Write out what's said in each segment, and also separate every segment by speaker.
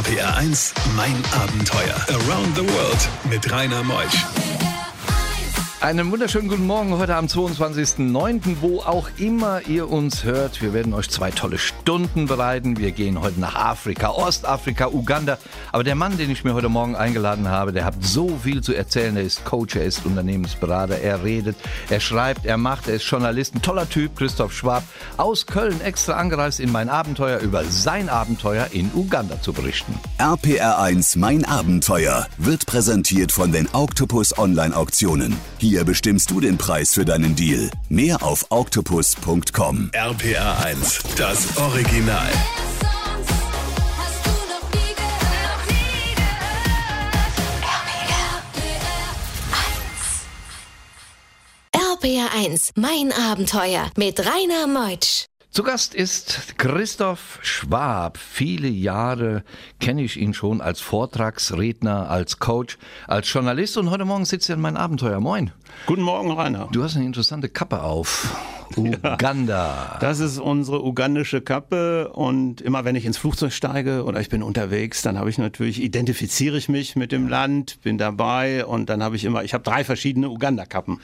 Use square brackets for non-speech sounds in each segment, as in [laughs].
Speaker 1: RPR 1, mein Abenteuer. Around the World mit Rainer Meusch.
Speaker 2: Einen wunderschönen guten Morgen heute am 22.09., wo auch immer ihr uns hört. Wir werden euch zwei tolle Stunden bereiten. Wir gehen heute nach Afrika, Ostafrika, Uganda. Aber der Mann, den ich mir heute Morgen eingeladen habe, der hat so viel zu erzählen. Er ist Coach, er ist Unternehmensberater, er redet, er schreibt, er macht, er ist Journalist. Ein toller Typ, Christoph Schwab, aus Köln extra angereist in mein Abenteuer über sein Abenteuer in Uganda zu berichten.
Speaker 1: RPR1 Mein Abenteuer wird präsentiert von den Octopus Online Auktionen. Hier bestimmst du den Preis für deinen Deal. Mehr auf octopus.com. RPR1, das Original.
Speaker 3: RPR1, mein Abenteuer mit Rainer Meutsch.
Speaker 2: Zu Gast ist Christoph Schwab. Viele Jahre kenne ich ihn schon als Vortragsredner, als Coach, als Journalist und heute Morgen sitzt er in meinem Abenteuer. Moin.
Speaker 4: Guten Morgen, Rainer.
Speaker 2: Du hast eine interessante Kappe auf. Uganda. [laughs]
Speaker 4: Ja, das ist unsere ugandische Kappe und immer wenn ich ins Flugzeug steige oder ich bin unterwegs, dann habe ich natürlich, identifiziere ich mich mit dem Land, bin dabei und dann habe ich immer, ich habe drei verschiedene Uganda-Kappen.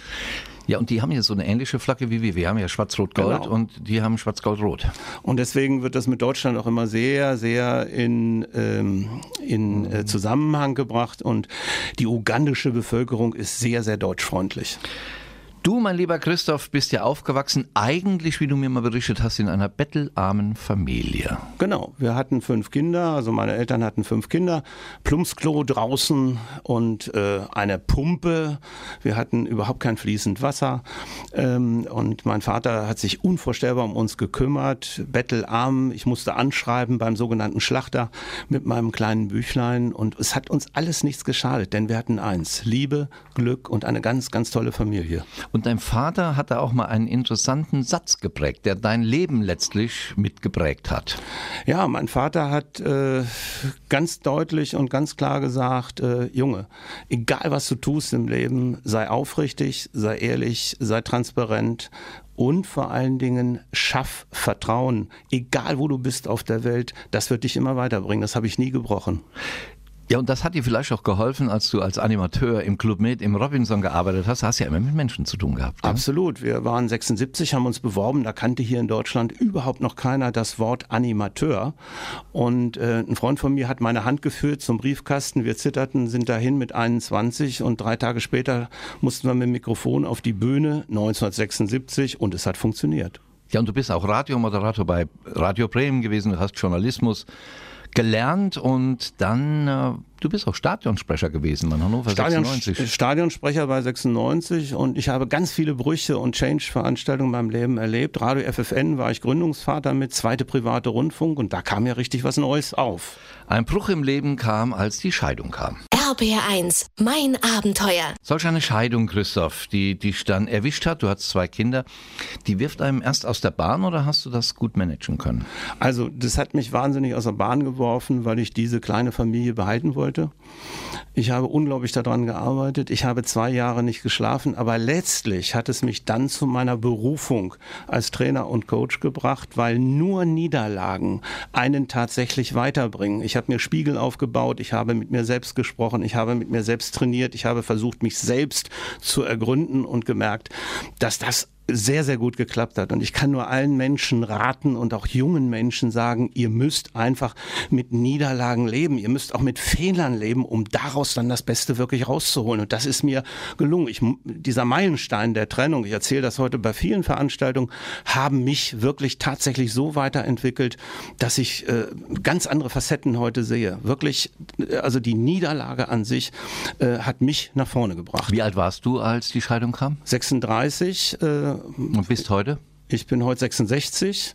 Speaker 2: Ja, und die haben ja so eine ähnliche Flagge wie wir. Wir haben ja Schwarz-Rot-Gold
Speaker 4: Genau.
Speaker 2: und die haben Schwarz-Gold-Rot.
Speaker 4: Und deswegen wird das mit Deutschland auch immer sehr, sehr in, ähm, in äh, Zusammenhang gebracht und die ugandische Bevölkerung ist sehr, sehr deutschfreundlich.
Speaker 2: Du, mein lieber Christoph, bist ja aufgewachsen, eigentlich, wie du mir mal berichtet hast, in einer bettelarmen Familie.
Speaker 4: Genau, wir hatten fünf Kinder, also meine Eltern hatten fünf Kinder, Plumpsklo draußen und äh, eine Pumpe. Wir hatten überhaupt kein fließend Wasser ähm, und mein Vater hat sich unvorstellbar um uns gekümmert, bettelarm. Ich musste anschreiben beim sogenannten Schlachter mit meinem kleinen Büchlein und es hat uns alles nichts geschadet, denn wir hatten eins, Liebe, Glück und eine ganz, ganz tolle Familie.
Speaker 2: Und dein Vater hat da auch mal einen interessanten Satz geprägt, der dein Leben letztlich mitgeprägt hat.
Speaker 4: Ja, mein Vater hat äh, ganz deutlich und ganz klar gesagt, äh, Junge, egal was du tust im Leben, sei aufrichtig, sei ehrlich, sei transparent und vor allen Dingen schaff Vertrauen. Egal wo du bist auf der Welt, das wird dich immer weiterbringen. Das habe ich nie gebrochen.
Speaker 2: Ja, und das hat dir vielleicht auch geholfen, als du als Animateur im Club Med im Robinson gearbeitet hast. Hast ja immer mit Menschen zu tun gehabt. Ne?
Speaker 4: Absolut. Wir waren 76, haben uns beworben. Da kannte hier in Deutschland überhaupt noch keiner das Wort Animateur. Und äh, ein Freund von mir hat meine Hand geführt zum Briefkasten. Wir zitterten, sind dahin mit 21 und drei Tage später mussten wir mit dem Mikrofon auf die Bühne 1976 und es hat funktioniert.
Speaker 2: Ja, und du bist auch Radiomoderator bei Radio Bremen gewesen, du hast Journalismus gelernt und dann, äh, du bist auch Stadionsprecher gewesen bei Hannover
Speaker 4: Stadion,
Speaker 2: 96.
Speaker 4: Stadionsprecher bei 96 und ich habe ganz viele Brüche und Change-Veranstaltungen in meinem Leben erlebt. Radio FFN war ich Gründungsvater mit, zweite private Rundfunk und da kam ja richtig was Neues auf.
Speaker 2: Ein Bruch im Leben kam, als die Scheidung kam.
Speaker 3: RPR1, mein Abenteuer.
Speaker 2: Solch eine Scheidung, Christoph, die dich dann erwischt hat, du hast zwei Kinder, die wirft einem erst aus der Bahn oder hast du das gut managen können?
Speaker 4: Also das hat mich wahnsinnig aus der Bahn geworfen, weil ich diese kleine Familie behalten wollte. Ich habe unglaublich daran gearbeitet. Ich habe zwei Jahre nicht geschlafen, aber letztlich hat es mich dann zu meiner Berufung als Trainer und Coach gebracht, weil nur Niederlagen einen tatsächlich weiterbringen. Ich habe mir Spiegel aufgebaut, ich habe mit mir selbst gesprochen, ich habe mit mir selbst trainiert, ich habe versucht, mich selbst zu ergründen und gemerkt, dass das sehr, sehr gut geklappt hat. Und ich kann nur allen Menschen raten und auch jungen Menschen sagen, ihr müsst einfach mit Niederlagen leben. Ihr müsst auch mit Fehlern leben, um daraus dann das Beste wirklich rauszuholen. Und das ist mir gelungen. Ich, dieser Meilenstein der Trennung, ich erzähle das heute bei vielen Veranstaltungen, haben mich wirklich tatsächlich so weiterentwickelt, dass ich äh, ganz andere Facetten heute sehe. Wirklich, äh, also die Niederlage an sich äh, hat mich nach vorne gebracht.
Speaker 2: Wie alt warst du, als die Scheidung kam?
Speaker 4: 36, äh,
Speaker 2: Und bist heute?
Speaker 4: ich bin heute 66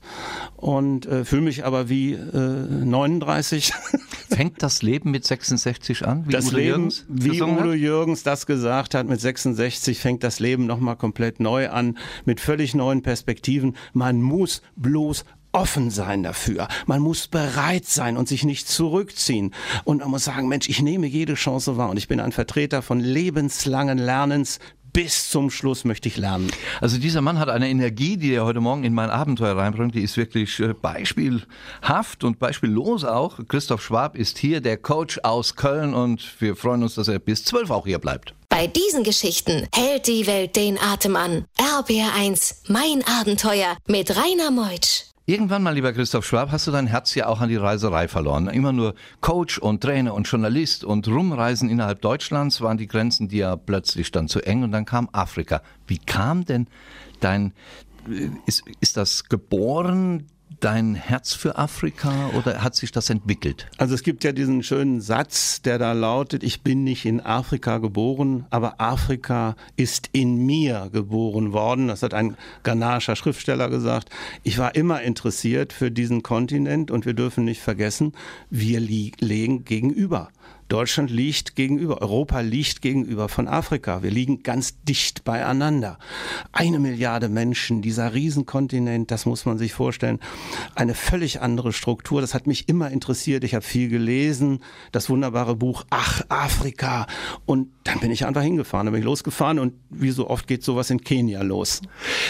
Speaker 4: und äh, fühle mich aber wie äh, 39. [laughs]
Speaker 2: Fängt das Leben mit 66 an? Wie
Speaker 4: Das
Speaker 2: Udo
Speaker 4: Leben,
Speaker 2: Jürgens
Speaker 4: wie Udo
Speaker 2: hat?
Speaker 4: Jürgens das gesagt hat, mit 66 fängt das Leben nochmal komplett neu an, mit völlig neuen Perspektiven. Man muss bloß offen sein dafür. Man muss bereit sein und sich nicht zurückziehen. Und man muss sagen, Mensch, ich nehme jede Chance wahr. Und ich bin ein Vertreter von lebenslangen Lernens bis zum Schluss möchte ich lernen.
Speaker 2: Also dieser Mann hat eine Energie, die er heute Morgen in mein Abenteuer reinbringt, die ist wirklich äh, beispielhaft und beispiellos auch. Christoph Schwab ist hier, der Coach aus Köln und wir freuen uns, dass er bis zwölf auch hier bleibt.
Speaker 3: Bei diesen Geschichten hält die Welt den Atem an. RBR1, mein Abenteuer mit Rainer Meutsch.
Speaker 2: Irgendwann mal, lieber Christoph Schwab, hast du dein Herz ja auch an die Reiserei verloren. Immer nur Coach und Trainer und Journalist und rumreisen innerhalb Deutschlands waren die Grenzen dir ja plötzlich dann zu eng und dann kam Afrika. Wie kam denn dein, äh, ist, ist das geboren, dein Herz für Afrika oder hat sich das entwickelt?
Speaker 4: Also es gibt ja diesen schönen Satz, der da lautet, ich bin nicht in Afrika geboren, aber Afrika ist in mir geboren worden. Das hat ein ghanaischer Schriftsteller gesagt. Ich war immer interessiert für diesen Kontinent und wir dürfen nicht vergessen, wir liegen gegenüber. Deutschland liegt gegenüber, Europa liegt gegenüber von Afrika. Wir liegen ganz dicht beieinander. Eine Milliarde Menschen, dieser Riesenkontinent, das muss man sich vorstellen. Eine völlig andere Struktur. Das hat mich immer interessiert. Ich habe viel gelesen. Das wunderbare Buch Ach, Afrika. Und dann bin ich einfach hingefahren. Dann bin ich losgefahren und wie so oft geht sowas in Kenia los.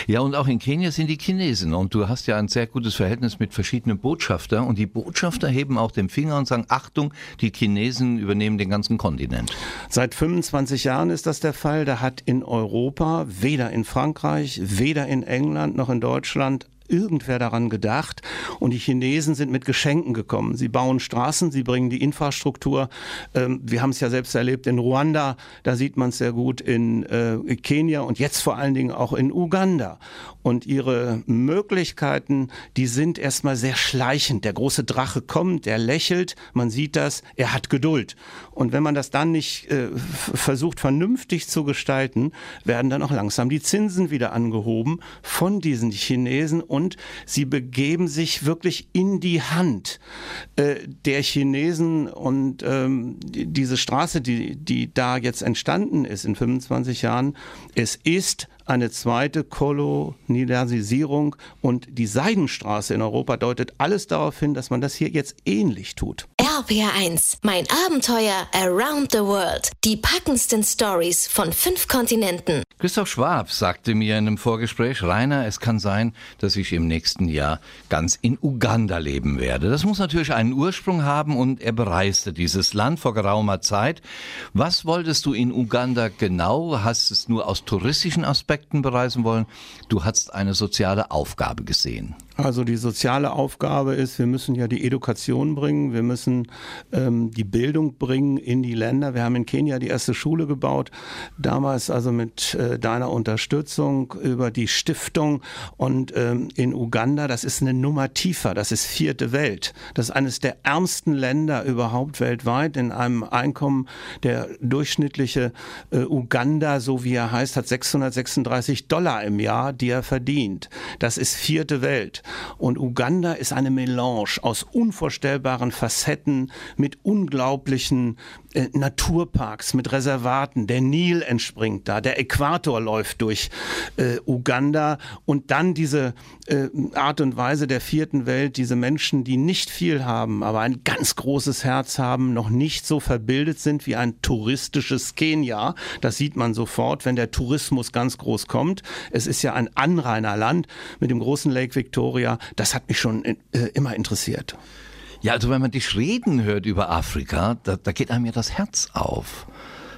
Speaker 2: Ja, und auch in Kenia sind die Chinesen. Und du hast ja ein sehr gutes Verhältnis mit verschiedenen Botschaftern. Und die Botschafter heben auch den Finger und sagen, Achtung, die Chinesen über übernehmen den ganzen Kontinent.
Speaker 4: Seit 25 Jahren ist das der Fall. Da hat in Europa, weder in Frankreich, weder in England noch in Deutschland irgendwer daran gedacht. Und die Chinesen sind mit Geschenken gekommen. Sie bauen Straßen, sie bringen die Infrastruktur. Ähm, wir haben es ja selbst erlebt in Ruanda, da sieht man es sehr gut in äh, Kenia und jetzt vor allen Dingen auch in Uganda. Und ihre Möglichkeiten, die sind erstmal sehr schleichend. Der große Drache kommt, er lächelt, man sieht das, er hat Geduld. Und wenn man das dann nicht äh, versucht vernünftig zu gestalten, werden dann auch langsam die Zinsen wieder angehoben von diesen Chinesen und sie begeben sich wirklich in die Hand äh, der Chinesen. Und ähm, diese Straße, die, die da jetzt entstanden ist in 25 Jahren, es ist eine zweite Kolonialisierung und die Seidenstraße in Europa deutet alles darauf hin, dass man das hier jetzt ähnlich tut.
Speaker 3: RPR1, mein Abenteuer Around the World. Die packendsten Stories von fünf Kontinenten.
Speaker 2: Christoph Schwab sagte mir in einem Vorgespräch, Rainer, es kann sein, dass ich im nächsten Jahr ganz in Uganda leben werde. Das muss natürlich einen Ursprung haben und er bereiste dieses Land vor geraumer Zeit. Was wolltest du in Uganda genau? Hast es nur aus touristischen Aspekten bereisen wollen? Du hast eine soziale Aufgabe gesehen.
Speaker 4: Also die soziale Aufgabe ist, wir müssen ja die Education bringen, wir müssen ähm, die Bildung bringen in die Länder. Wir haben in Kenia die erste Schule gebaut, damals also mit äh, deiner Unterstützung über die Stiftung und ähm, in Uganda, das ist eine Nummer tiefer, das ist vierte Welt. Das ist eines der ärmsten Länder überhaupt weltweit in einem Einkommen, der durchschnittliche äh, Uganda, so wie er heißt, hat 636 Dollar im Jahr, die er verdient. Das ist vierte Welt. Und Uganda ist eine Melange aus unvorstellbaren Facetten mit unglaublichen äh, Naturparks, mit Reservaten. Der Nil entspringt da, der Äquator läuft durch äh, Uganda und dann diese äh, Art und Weise der vierten Welt, diese Menschen, die nicht viel haben, aber ein ganz großes Herz haben, noch nicht so verbildet sind wie ein touristisches Kenia. Das sieht man sofort, wenn der Tourismus ganz groß kommt. Es ist ja ein Anrainerland mit dem großen Lake Victoria. Das hat mich schon äh, immer interessiert.
Speaker 2: Ja, also wenn man dich reden hört über Afrika, da, da geht einem ja das Herz auf.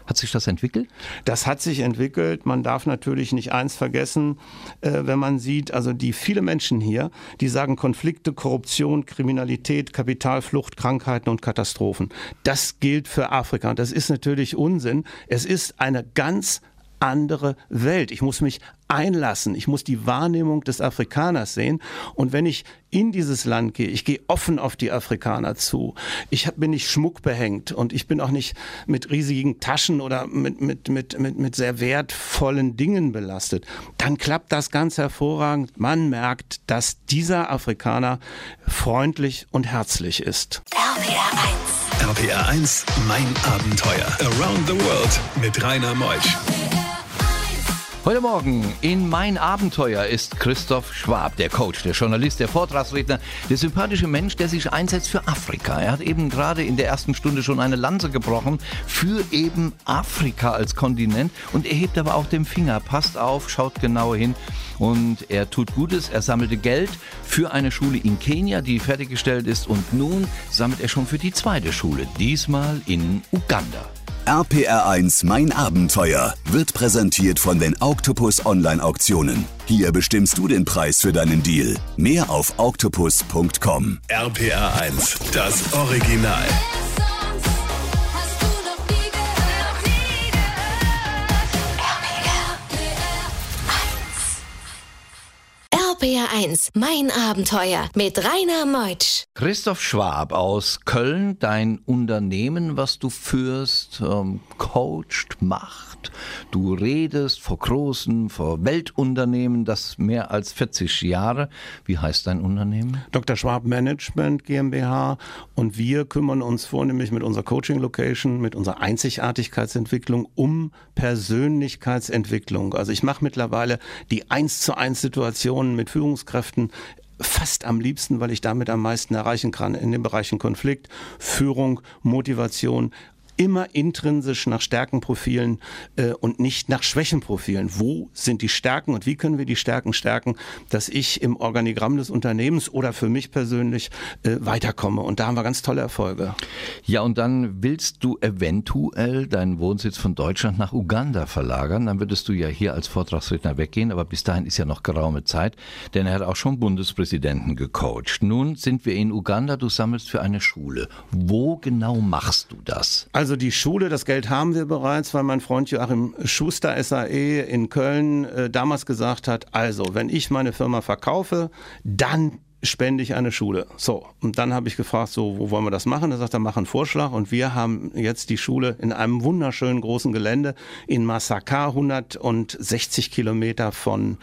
Speaker 2: Hat sich das entwickelt?
Speaker 4: Das hat sich entwickelt. Man darf natürlich nicht eins vergessen, äh, wenn man sieht, also die viele Menschen hier, die sagen Konflikte, Korruption, Kriminalität, Kapitalflucht, Krankheiten und Katastrophen. Das gilt für Afrika. Und das ist natürlich Unsinn. Es ist eine ganz andere Welt. Ich muss mich einlassen. Ich muss die Wahrnehmung des Afrikaners sehen. Und wenn ich in dieses Land gehe, ich gehe offen auf die Afrikaner zu. Ich bin nicht schmuckbehängt und ich bin auch nicht mit riesigen Taschen oder mit, mit, mit, mit, mit sehr wertvollen Dingen belastet. Dann klappt das ganz hervorragend. Man merkt, dass dieser Afrikaner freundlich und herzlich ist.
Speaker 1: RPR 1. RPR 1, mein Abenteuer. Around the World mit Rainer Meusch.
Speaker 2: Heute Morgen in Mein Abenteuer ist Christoph Schwab, der Coach, der Journalist, der Vortragsredner, der sympathische Mensch, der sich einsetzt für Afrika. Er hat eben gerade in der ersten Stunde schon eine Lanze gebrochen für eben Afrika als Kontinent und er hebt aber auch den Finger, passt auf, schaut genauer hin und er tut Gutes. Er sammelte Geld für eine Schule in Kenia, die fertiggestellt ist und nun sammelt er schon für die zweite Schule, diesmal in Uganda.
Speaker 1: RPR1 Mein Abenteuer wird präsentiert von den Octopus Online Auktionen. Hier bestimmst du den Preis für deinen Deal. Mehr auf octopus.com. RPR1, das Original.
Speaker 3: RPR1, mein Abenteuer mit Rainer Meutsch.
Speaker 2: Christoph Schwab aus Köln, dein Unternehmen, was du führst, ähm, coacht, macht. Du redest vor großen, vor Weltunternehmen, das mehr als 40 Jahre. Wie heißt dein Unternehmen?
Speaker 4: Dr. Schwab Management GmbH. Und wir kümmern uns vornehmlich mit unserer Coaching Location, mit unserer Einzigartigkeitsentwicklung um Persönlichkeitsentwicklung. Also ich mache mittlerweile die eins zu eins Situationen mit Führungskräften fast am liebsten, weil ich damit am meisten erreichen kann in den Bereichen Konflikt, Führung, Motivation, immer intrinsisch nach Stärkenprofilen äh, und nicht nach Schwächenprofilen. Wo sind die Stärken und wie können wir die Stärken stärken, dass ich im Organigramm des Unternehmens oder für mich persönlich äh, weiterkomme. Und da haben wir ganz tolle Erfolge.
Speaker 2: Ja, und dann willst du eventuell deinen Wohnsitz von Deutschland nach Uganda verlagern. Dann würdest du ja hier als Vortragsredner weggehen, aber bis dahin ist ja noch geraume Zeit, denn er hat auch schon Bundespräsidenten gecoacht. Nun sind wir in Uganda, du sammelst für eine Schule. Wo genau machst du das?
Speaker 4: Also also die Schule, das Geld haben wir bereits, weil mein Freund Joachim Schuster SAE in Köln äh, damals gesagt hat, also wenn ich meine Firma verkaufe, dann spende ich eine Schule. So, und dann habe ich gefragt, so, wo wollen wir das machen? Er sagt, er mach einen Vorschlag und wir haben jetzt die Schule in einem wunderschönen großen Gelände in Masaka, 160 Kilometer von,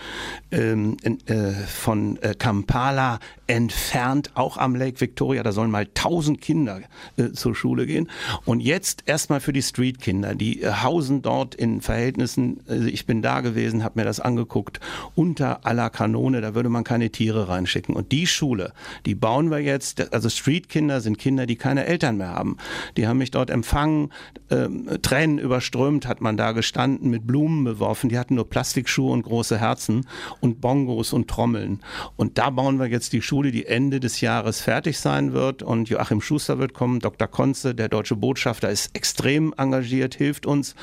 Speaker 4: ähm, in, äh, von äh, Kampala entfernt, auch am Lake Victoria. Da sollen mal 1000 Kinder äh, zur Schule gehen. Und jetzt erstmal für die Streetkinder. Die äh, hausen dort in Verhältnissen, also ich bin da gewesen, habe mir das angeguckt, unter aller Kanone, da würde man keine Tiere reinschicken. Und die Schule, die bauen wir jetzt, also Streetkinder sind Kinder, die keine Eltern mehr haben. Die haben mich dort empfangen, ähm, Tränen überströmt hat man da gestanden, mit Blumen beworfen. Die hatten nur Plastikschuhe und große Herzen und Bongos und Trommeln. Und da bauen wir jetzt die Schule, die Ende des Jahres fertig sein wird. Und Joachim Schuster wird kommen, Dr. Konze, der deutsche Botschafter, ist extrem engagiert, hilft uns.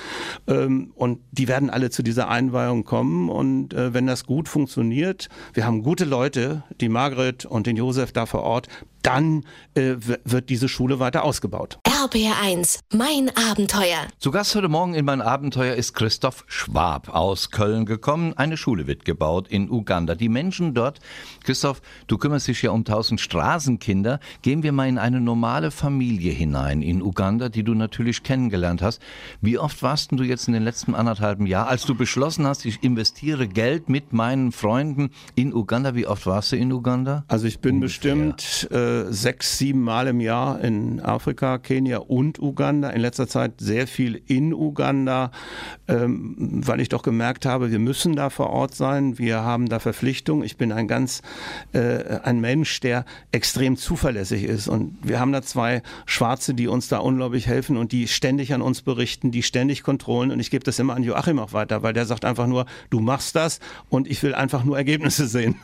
Speaker 4: Ähm, und die werden alle zu dieser Einweihung kommen. Und äh, wenn das gut funktioniert, wir haben gute Leute, die Margret und den Josef da vor Ort dann äh, wird diese Schule weiter ausgebaut.
Speaker 3: RBR1, mein Abenteuer.
Speaker 2: Zu Gast heute Morgen in mein Abenteuer ist Christoph Schwab aus Köln gekommen. Eine Schule wird gebaut in Uganda. Die Menschen dort, Christoph, du kümmerst dich ja um tausend Straßenkinder. Gehen wir mal in eine normale Familie hinein in Uganda, die du natürlich kennengelernt hast. Wie oft warst du jetzt in den letzten anderthalben Jahren, als du beschlossen hast, ich investiere Geld mit meinen Freunden in Uganda? Wie oft warst du in Uganda?
Speaker 4: Also ich bin Ungefähr. bestimmt äh, sechs, sieben Mal im Jahr in Afrika, Kenia und Uganda. In letzter Zeit sehr viel in Uganda, ähm, weil ich doch gemerkt habe, wir müssen da vor Ort sein. Wir haben da Verpflichtungen. Ich bin ein ganz, äh, ein Mensch, der extrem zuverlässig ist. Und wir haben da zwei Schwarze, die uns da unglaublich helfen und die ständig an uns berichten, die ständig Kontrollen. Und ich gebe das immer an Joachim auch weiter, weil der sagt einfach nur, du machst das und ich will einfach nur Ergebnisse sehen.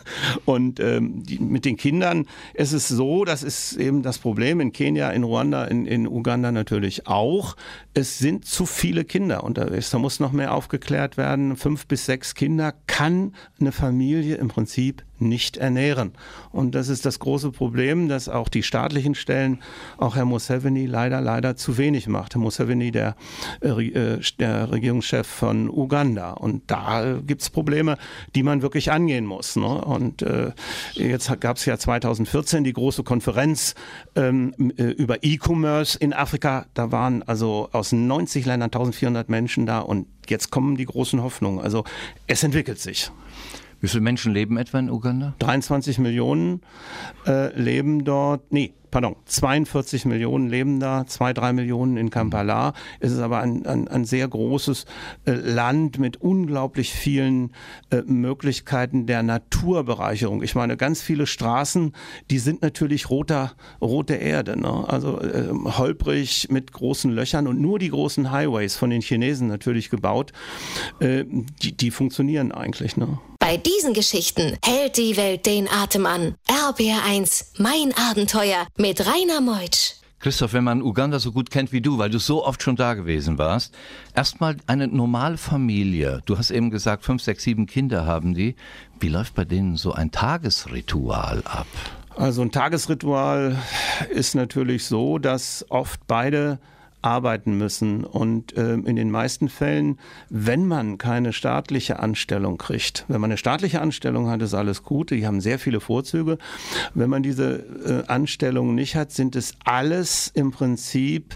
Speaker 4: Und ähm, die, mit den Kindern ist es so, das ist eben das Problem in Kenia, in Ruanda, in, in Uganda natürlich auch. Es sind zu viele Kinder unterwegs. Da muss noch mehr aufgeklärt werden. Fünf bis sechs Kinder kann eine Familie im Prinzip nicht ernähren. Und das ist das große Problem, dass auch die staatlichen Stellen, auch Herr Museveni leider, leider zu wenig macht. Herr Museveni, der, äh, äh der Regierungschef von Uganda. Und da gibt es Probleme, die man wirklich angehen muss. Ne? Und äh, jetzt gab es ja 2014 die große Konferenz ähm, äh, über E-Commerce in Afrika. Da waren also aus 90 Ländern 1400 Menschen da und jetzt kommen die großen Hoffnungen. Also es entwickelt sich.
Speaker 2: Wie viele Menschen leben etwa in Uganda?
Speaker 4: 23 Millionen äh, leben dort. Nee, pardon, 42 Millionen leben da, zwei, drei Millionen in Kampala. Es ist aber ein, ein, ein sehr großes äh, Land mit unglaublich vielen äh, Möglichkeiten der Naturbereicherung. Ich meine, ganz viele Straßen, die sind natürlich roter, rote Erde, ne? also äh, holprig mit großen Löchern und nur die großen Highways von den Chinesen natürlich gebaut, äh, die, die funktionieren eigentlich. Ne?
Speaker 3: Bei diesen Geschichten hält die Welt den Atem an. RBR1, mein Abenteuer mit Rainer Meutsch.
Speaker 2: Christoph, wenn man Uganda so gut kennt wie du, weil du so oft schon da gewesen warst, erstmal eine normale Familie. Du hast eben gesagt, fünf, sechs, sieben Kinder haben die. Wie läuft bei denen so ein Tagesritual ab?
Speaker 4: Also ein Tagesritual ist natürlich so, dass oft beide arbeiten müssen. Und äh, in den meisten Fällen, wenn man keine staatliche Anstellung kriegt, wenn man eine staatliche Anstellung hat, ist alles gut. Die haben sehr viele Vorzüge. Wenn man diese äh, Anstellung nicht hat, sind es alles im Prinzip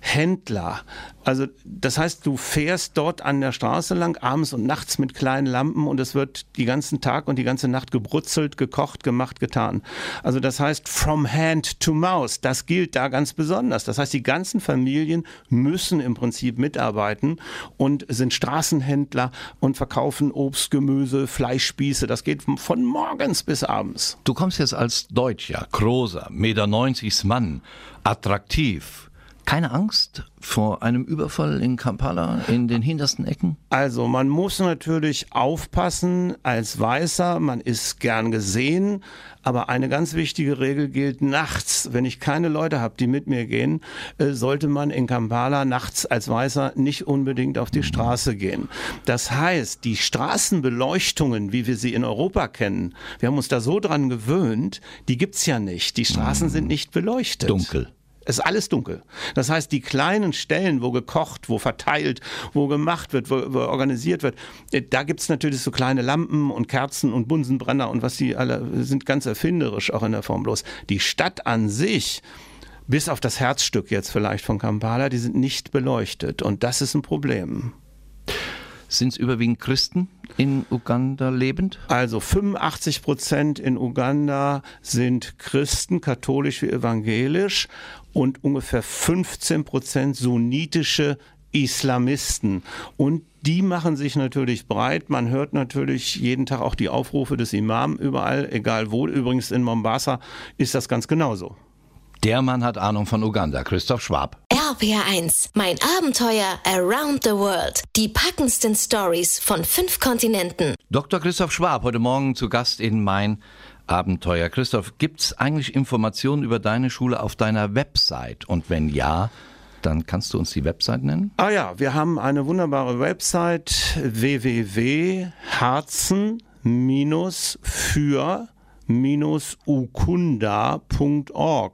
Speaker 4: Händler. Also das heißt, du fährst dort an der Straße lang, abends und nachts mit kleinen Lampen und es wird die ganzen Tag und die ganze Nacht gebrutzelt, gekocht, gemacht, getan. Also das heißt, from hand to mouth, das gilt da ganz besonders. Das heißt, die ganzen Familien müssen im Prinzip mitarbeiten und sind Straßenhändler und verkaufen Obst, Gemüse, Fleischspieße. Das geht von morgens bis abends.
Speaker 2: Du kommst jetzt als Deutscher, großer, Meter 90 Mann, attraktiv keine Angst vor einem Überfall in Kampala in den hintersten Ecken?
Speaker 4: Also man muss natürlich aufpassen als Weißer, man ist gern gesehen, aber eine ganz wichtige Regel gilt nachts. Wenn ich keine Leute habe, die mit mir gehen, äh, sollte man in Kampala nachts als Weißer nicht unbedingt auf die Straße gehen. Das heißt, die Straßenbeleuchtungen, wie wir sie in Europa kennen, wir haben uns da so dran gewöhnt, die gibt's ja nicht. Die Straßen sind nicht beleuchtet.
Speaker 2: Dunkel.
Speaker 4: Es ist alles dunkel. Das heißt, die kleinen Stellen, wo gekocht, wo verteilt, wo gemacht wird, wo, wo organisiert wird, äh, da gibt es natürlich so kleine Lampen und Kerzen und Bunsenbrenner und was die alle sind ganz erfinderisch auch in der Form bloß. Die Stadt an sich, bis auf das Herzstück jetzt vielleicht von Kampala, die sind nicht beleuchtet und das ist ein Problem.
Speaker 2: Sind es überwiegend Christen in Uganda lebend?
Speaker 4: Also 85 Prozent in Uganda sind Christen, katholisch wie evangelisch und ungefähr 15 Prozent sunnitische Islamisten. Und die machen sich natürlich breit. Man hört natürlich jeden Tag auch die Aufrufe des Imam überall, egal wo. Übrigens in Mombasa ist das ganz genauso.
Speaker 2: Der Mann hat Ahnung von Uganda, Christoph Schwab.
Speaker 3: RPR1, mein Abenteuer Around the World. Die packendsten Stories von fünf Kontinenten.
Speaker 2: Dr. Christoph Schwab, heute Morgen zu Gast in mein Abenteuer. Christoph, gibt es eigentlich Informationen über deine Schule auf deiner Website? Und wenn ja, dann kannst du uns die Website nennen?
Speaker 4: Ah ja, wir haben eine wunderbare Website www.herzen-für ukunda.org.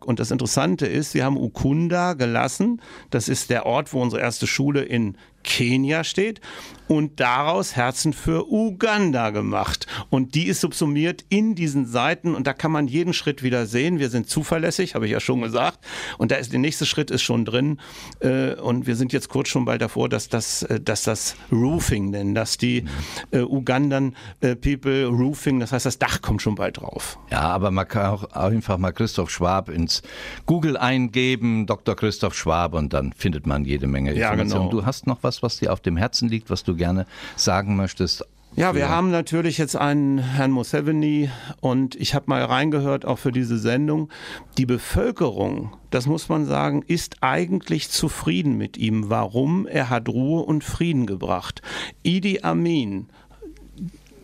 Speaker 4: Und das Interessante ist, wir haben Ukunda gelassen. Das ist der Ort, wo unsere erste Schule in Kenia steht und daraus Herzen für Uganda gemacht. Und die ist subsumiert in diesen Seiten und da kann man jeden Schritt wieder sehen. Wir sind zuverlässig, habe ich ja schon gesagt. Und da ist der nächste Schritt ist schon drin. Äh, und wir sind jetzt kurz schon bald davor, dass das, äh, dass das Roofing nennen, dass die äh, Ugandan People Roofing, das heißt, das Dach kommt schon bald drauf.
Speaker 2: Ja, aber man kann auch einfach mal Christoph Schwab ins Google eingeben, Dr. Christoph Schwab, und dann findet man jede Menge Informationen. Ja, genau. Du hast noch was, was dir auf dem Herzen liegt, was du gerne sagen möchtest?
Speaker 4: Ja, wir haben natürlich jetzt einen Herrn Museveni und ich habe mal reingehört, auch für diese Sendung. Die Bevölkerung, das muss man sagen, ist eigentlich zufrieden mit ihm. Warum? Er hat Ruhe und Frieden gebracht. Idi Amin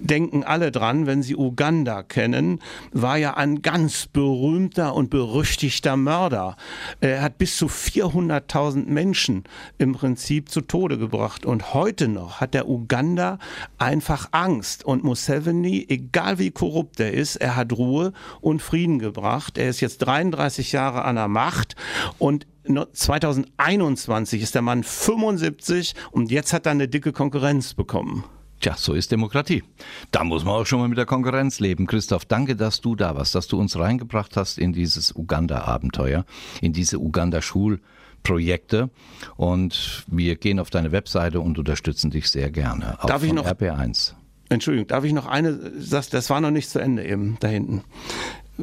Speaker 4: denken alle dran, wenn sie Uganda kennen, war ja ein ganz berühmter und berüchtigter Mörder. Er hat bis zu 400.000 Menschen im Prinzip zu Tode gebracht. Und heute noch hat der Uganda einfach Angst. Und Museveni, egal wie korrupt er ist, er hat Ruhe und Frieden gebracht. Er ist jetzt 33 Jahre an der Macht und 2021 ist der Mann 75 und jetzt hat er eine dicke Konkurrenz bekommen.
Speaker 2: Tja, so ist Demokratie. Da muss man auch schon mal mit der Konkurrenz leben. Christoph, danke, dass du da warst, dass du uns reingebracht hast in dieses Uganda-Abenteuer, in diese Uganda-Schulprojekte. Und wir gehen auf deine Webseite und unterstützen dich sehr gerne.
Speaker 4: Auch Darf ich noch?
Speaker 2: RP1.
Speaker 4: Entschuldigung, darf ich noch eine, das, das war noch nicht zu Ende eben da hinten.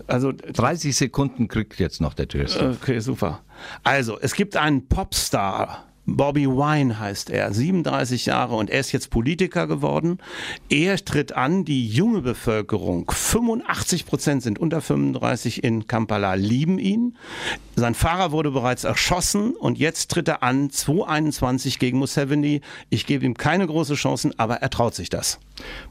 Speaker 2: Also 30 Sekunden kriegt jetzt noch der Tür.
Speaker 4: Okay, super. Also, es gibt einen Popstar Bobby Wine heißt er, 37 Jahre und er ist jetzt Politiker geworden. Er tritt an, die junge Bevölkerung, 85 Prozent sind unter 35 in Kampala, lieben ihn. Sein Fahrer wurde bereits erschossen und jetzt tritt er an, 221 gegen Museveni. Ich gebe ihm keine große Chancen, aber er traut sich das.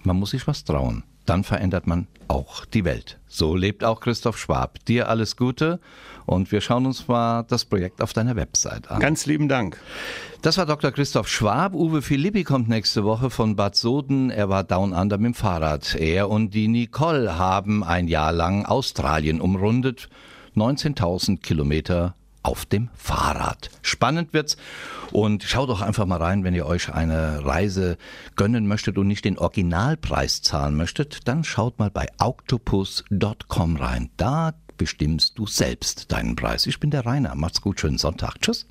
Speaker 2: Man muss sich was trauen. Dann verändert man auch die Welt. So lebt auch Christoph Schwab. Dir alles Gute und wir schauen uns mal das Projekt auf deiner Website an.
Speaker 4: Ganz lieben Dank.
Speaker 2: Das war Dr. Christoph Schwab. Uwe Philippi kommt nächste Woche von Bad Soden. Er war down under mit dem Fahrrad. Er und die Nicole haben ein Jahr lang Australien umrundet. 19.000 Kilometer auf dem Fahrrad. Spannend wird's und schaut doch einfach mal rein, wenn ihr euch eine Reise gönnen möchtet und nicht den Originalpreis zahlen möchtet, dann schaut mal bei octopus.com rein. Da bestimmst du selbst deinen Preis. Ich bin der Rainer. Macht's gut, schönen Sonntag. Tschüss.